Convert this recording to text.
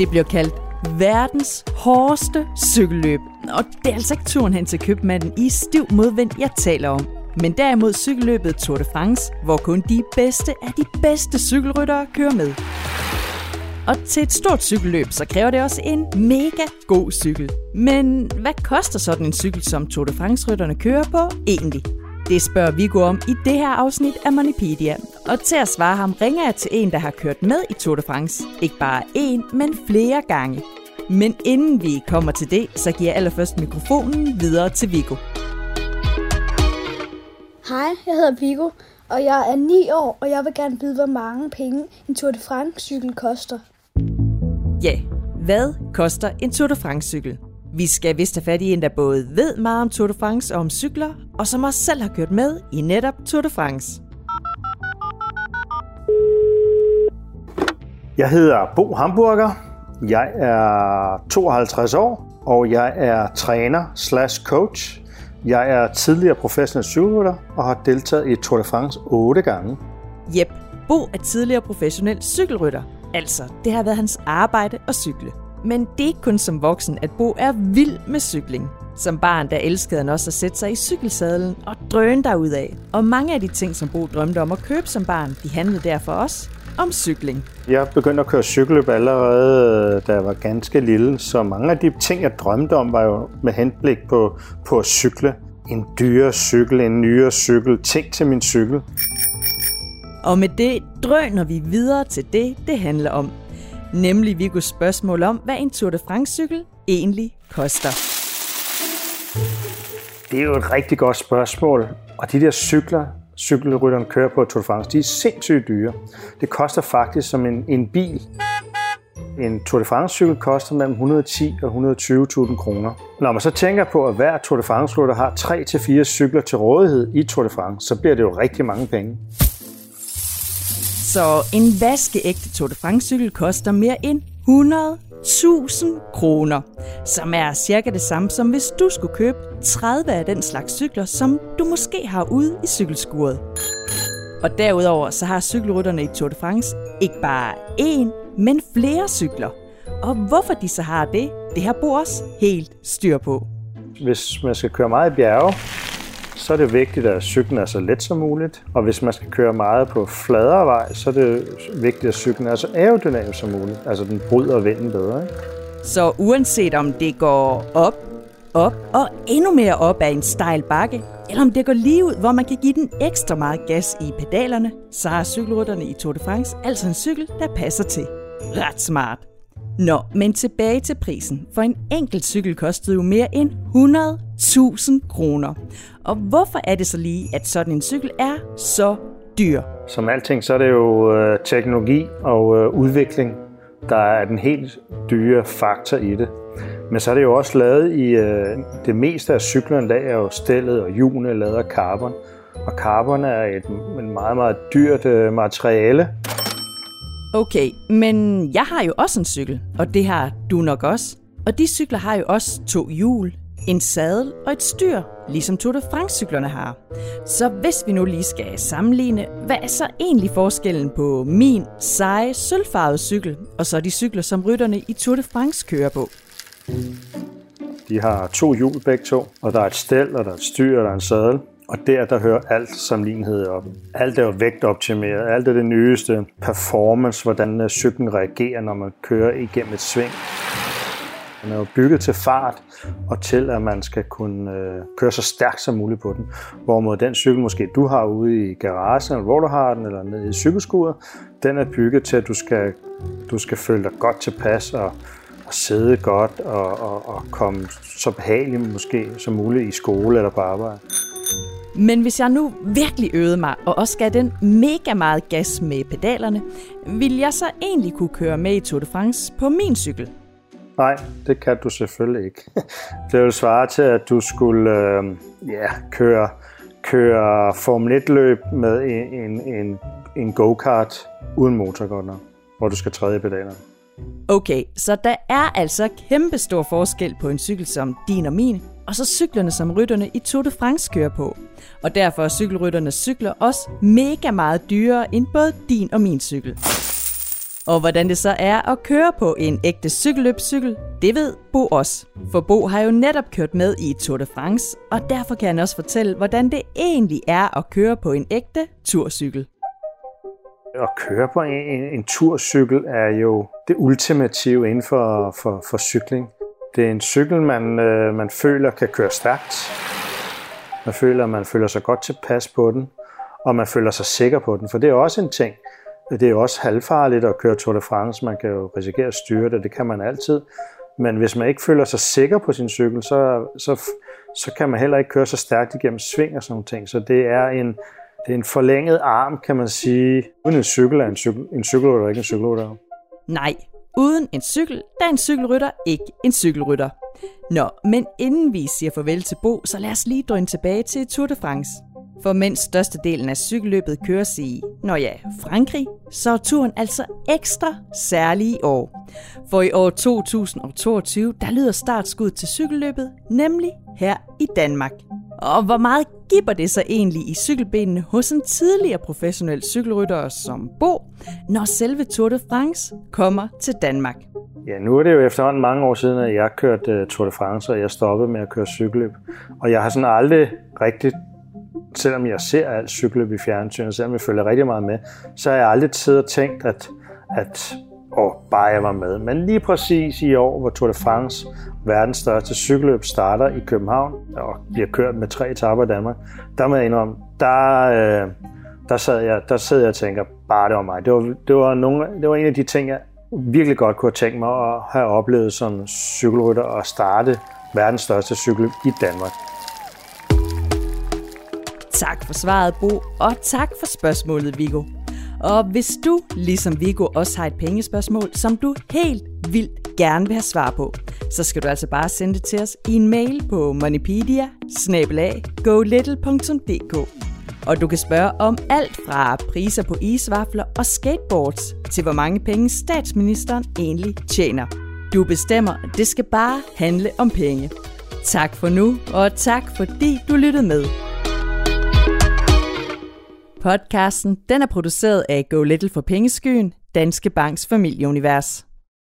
Det bliver kaldt verdens hårdeste cykelløb. Og det er altså ikke turen hen til købmanden i stiv modvind, jeg taler om. Men derimod cykelløbet Tour de France, hvor kun de bedste af de bedste cykelryttere kører med. Og til et stort cykelløb, så kræver det også en mega god cykel. Men hvad koster sådan en cykel, som Tour de France-rytterne kører på egentlig? Det spørger Viggo om i det her afsnit af Monipedia. Og til at svare ham ringer jeg til en, der har kørt med i Tour de France. Ikke bare én, men flere gange. Men inden vi kommer til det, så giver jeg allerførst mikrofonen videre til Viggo. Hej, jeg hedder Viggo, og jeg er 9 år, og jeg vil gerne vide, hvor mange penge en Tour de France-cykel koster. Ja, hvad koster en Tour de France-cykel? Vi skal vist have fat i en, der både ved meget om Tour de France og om cykler, og som også selv har kørt med i netop Tour de France. Jeg hedder Bo Hamburger. Jeg er 52 år, og jeg er træner slash coach. Jeg er tidligere professionel cykelrytter og har deltaget i Tour de France 8 gange. Jep, Bo er tidligere professionel cykelrytter. Altså, det har været hans arbejde at cykle. Men det er ikke kun som voksen, at Bo er vild med cykling. Som barn, der elskede han også at sætte sig i cykelsadlen og drøne af. Og mange af de ting, som Bo drømte om at købe som barn, de handlede derfor også om cykling. Jeg begyndte at køre cykelløb allerede, da jeg var ganske lille, så mange af de ting, jeg drømte om, var jo med henblik på, på at cykle. En dyre cykel, en nyere cykel, ting til min cykel. Og med det drøner vi videre til det, det handler om. Nemlig Vigos spørgsmål om, hvad en Tour de France-cykel egentlig koster. Det er jo et rigtig godt spørgsmål. Og de der cykler, cykelrytteren kører på Tour de France, de er sindssygt dyre. Det koster faktisk som en, en bil. En Tour de France-cykel koster mellem 110 og 120.000 kroner. Når man så tænker på, at hver Tour de France-rytter har 3-4 cykler til rådighed i Tour de France, så bliver det jo rigtig mange penge. Så en vaskeægte Tour de France-cykel koster mere end 100.000 kroner, som er cirka det samme som hvis du skulle købe 30 af den slags cykler, som du måske har ude i cykelskuret. Og derudover så har cykelrytterne i Tour de France ikke bare én, men flere cykler. Og hvorfor de så har det, det har Bo også helt styr på. Hvis man skal køre meget i bjerge, så er det vigtigt, at cyklen er så let som muligt. Og hvis man skal køre meget på fladere vej, så er det vigtigt, at cyklen er så aerodynamisk som muligt. Altså den bryder vinden bedre. Ikke? Så uanset om det går op, op og endnu mere op af en stejl bakke, eller om det går lige ud, hvor man kan give den ekstra meget gas i pedalerne, så har cykelrytterne i Tour de France altså en cykel, der passer til. Ret smart. Nå, men tilbage til prisen. For en enkelt cykel kostede jo mere end 100.000 kroner. Og hvorfor er det så lige, at sådan en cykel er så dyr? Som alting, så er det jo øh, teknologi og øh, udvikling, der er den helt dyre faktor i det. Men så er det jo også lavet i, øh, det meste af cyklerne dag er jo stillet og hjulene lavet af carbon. Og carbon er et, et meget, meget dyrt øh, materiale. Okay, men jeg har jo også en cykel, og det har du nok også. Og de cykler har jo også to hjul, en sadel og et styr, ligesom Tour de France-cyklerne har. Så hvis vi nu lige skal sammenligne, hvad er så egentlig forskellen på min seje, sølvfarvede cykel, og så de cykler, som rytterne i Tour de France kører på? De har to hjul begge to, og der er et stel, og der er et styr, og der er en sadel. Og der, der hører alt sammenlignet op. Alt er jo vægtoptimeret. Alt er det nyeste. Performance, hvordan øh, cyklen reagerer, når man kører igennem et sving. Den er jo bygget til fart og til, at man skal kunne øh, køre så stærkt som muligt på den. Hvorimod den cykel, måske du har ude i garagen, eller hvor du har den, eller nede i cykelskuret, den er bygget til, at du skal, du skal føle dig godt tilpas og, og sidde godt og, og, og komme så behageligt måske som muligt i skole eller på arbejde. Men hvis jeg nu virkelig øvede mig, og også gav den mega meget gas med pedalerne, vil jeg så egentlig kunne køre med i Tour de France på min cykel? Nej, det kan du selvfølgelig ikke. Det vil svare til, at du skulle øh, ja, køre, køre Formel 1-løb med en, en, en go-kart uden motor, godt nok, hvor du skal træde i pedalerne. Okay, så der er altså kæmpe stor forskel på en cykel som din og min, og så cyklerne, som rytterne i Tour de France kører på. Og derfor er cykelrytternes cykler også mega meget dyrere end både din og min cykel. Og hvordan det så er at køre på en ægte cykelløbscykel, det ved Bo også. For Bo har jo netop kørt med i Tour de France, og derfor kan han også fortælle, hvordan det egentlig er at køre på en ægte turcykel. At køre på en, en, en turcykel er jo det ultimative inden for, for, for cykling. Det er en cykel, man, øh, man føler kan køre stærkt. Man føler, man føler sig godt tilpas på den, og man føler sig sikker på den, for det er også en ting. Det er jo også halvfarligt at køre Tour de France. Man kan jo risikere at styre det, det kan man altid. Men hvis man ikke føler sig sikker på sin cykel, så, så, så kan man heller ikke køre så stærkt igennem sving og sådan nogle ting. Så det er en, det er en forlænget arm, kan man sige. Uden en cykel er en, cykel, en cykelrytter ikke en cykelrytter. Nej, uden en cykel, der er en cykelrytter ikke en cykelrytter. Nå, men inden vi siger farvel til Bo, så lad os lige drøne tilbage til Tour de France. For mens størstedelen af cykelløbet køres i, når ja, Frankrig, så er turen altså ekstra særlig i år. For i år 2022, der lyder startskud til cykelløbet, nemlig her i Danmark. Og hvor meget giver det sig egentlig i cykelbenene hos en tidligere professionel cykelrytter som Bo, når selve Tour de France kommer til Danmark? Ja, nu er det jo efterhånden mange år siden, at jeg kørte øh, Tour de France, og jeg stoppede med at køre cykelløb. Og jeg har sådan aldrig rigtigt selvom jeg ser alt cykeløb i fjernsynet, selvom jeg følger rigtig meget med, så har jeg aldrig tid og tænkt, at, at åh, bare jeg var med. Men lige præcis i år, hvor Tour de France, verdens største cykelløb, starter i København og bliver kørt med tre etapper i Danmark, der må jeg indrømme, der, øh, der, sad jeg, der sad jeg og tænker, bare det var mig. Det var, det, var nogle, det var en af de ting, jeg virkelig godt kunne have tænkt mig at have oplevet som cykelrytter og starte verdens største cykelløb i Danmark. Tak for svaret, Bo, og tak for spørgsmålet, Viggo. Og hvis du, ligesom Vigo, også har et pengespørgsmål, som du helt vildt gerne vil have svar på, så skal du altså bare sende det til os i en mail på moneypedia Og du kan spørge om alt fra priser på isvafler og skateboards til hvor mange penge statsministeren egentlig tjener. Du bestemmer, det skal bare handle om penge. Tak for nu, og tak fordi du lyttede med. Podcasten den er produceret af Go Little for Pengeskyen, Danske Banks familieunivers.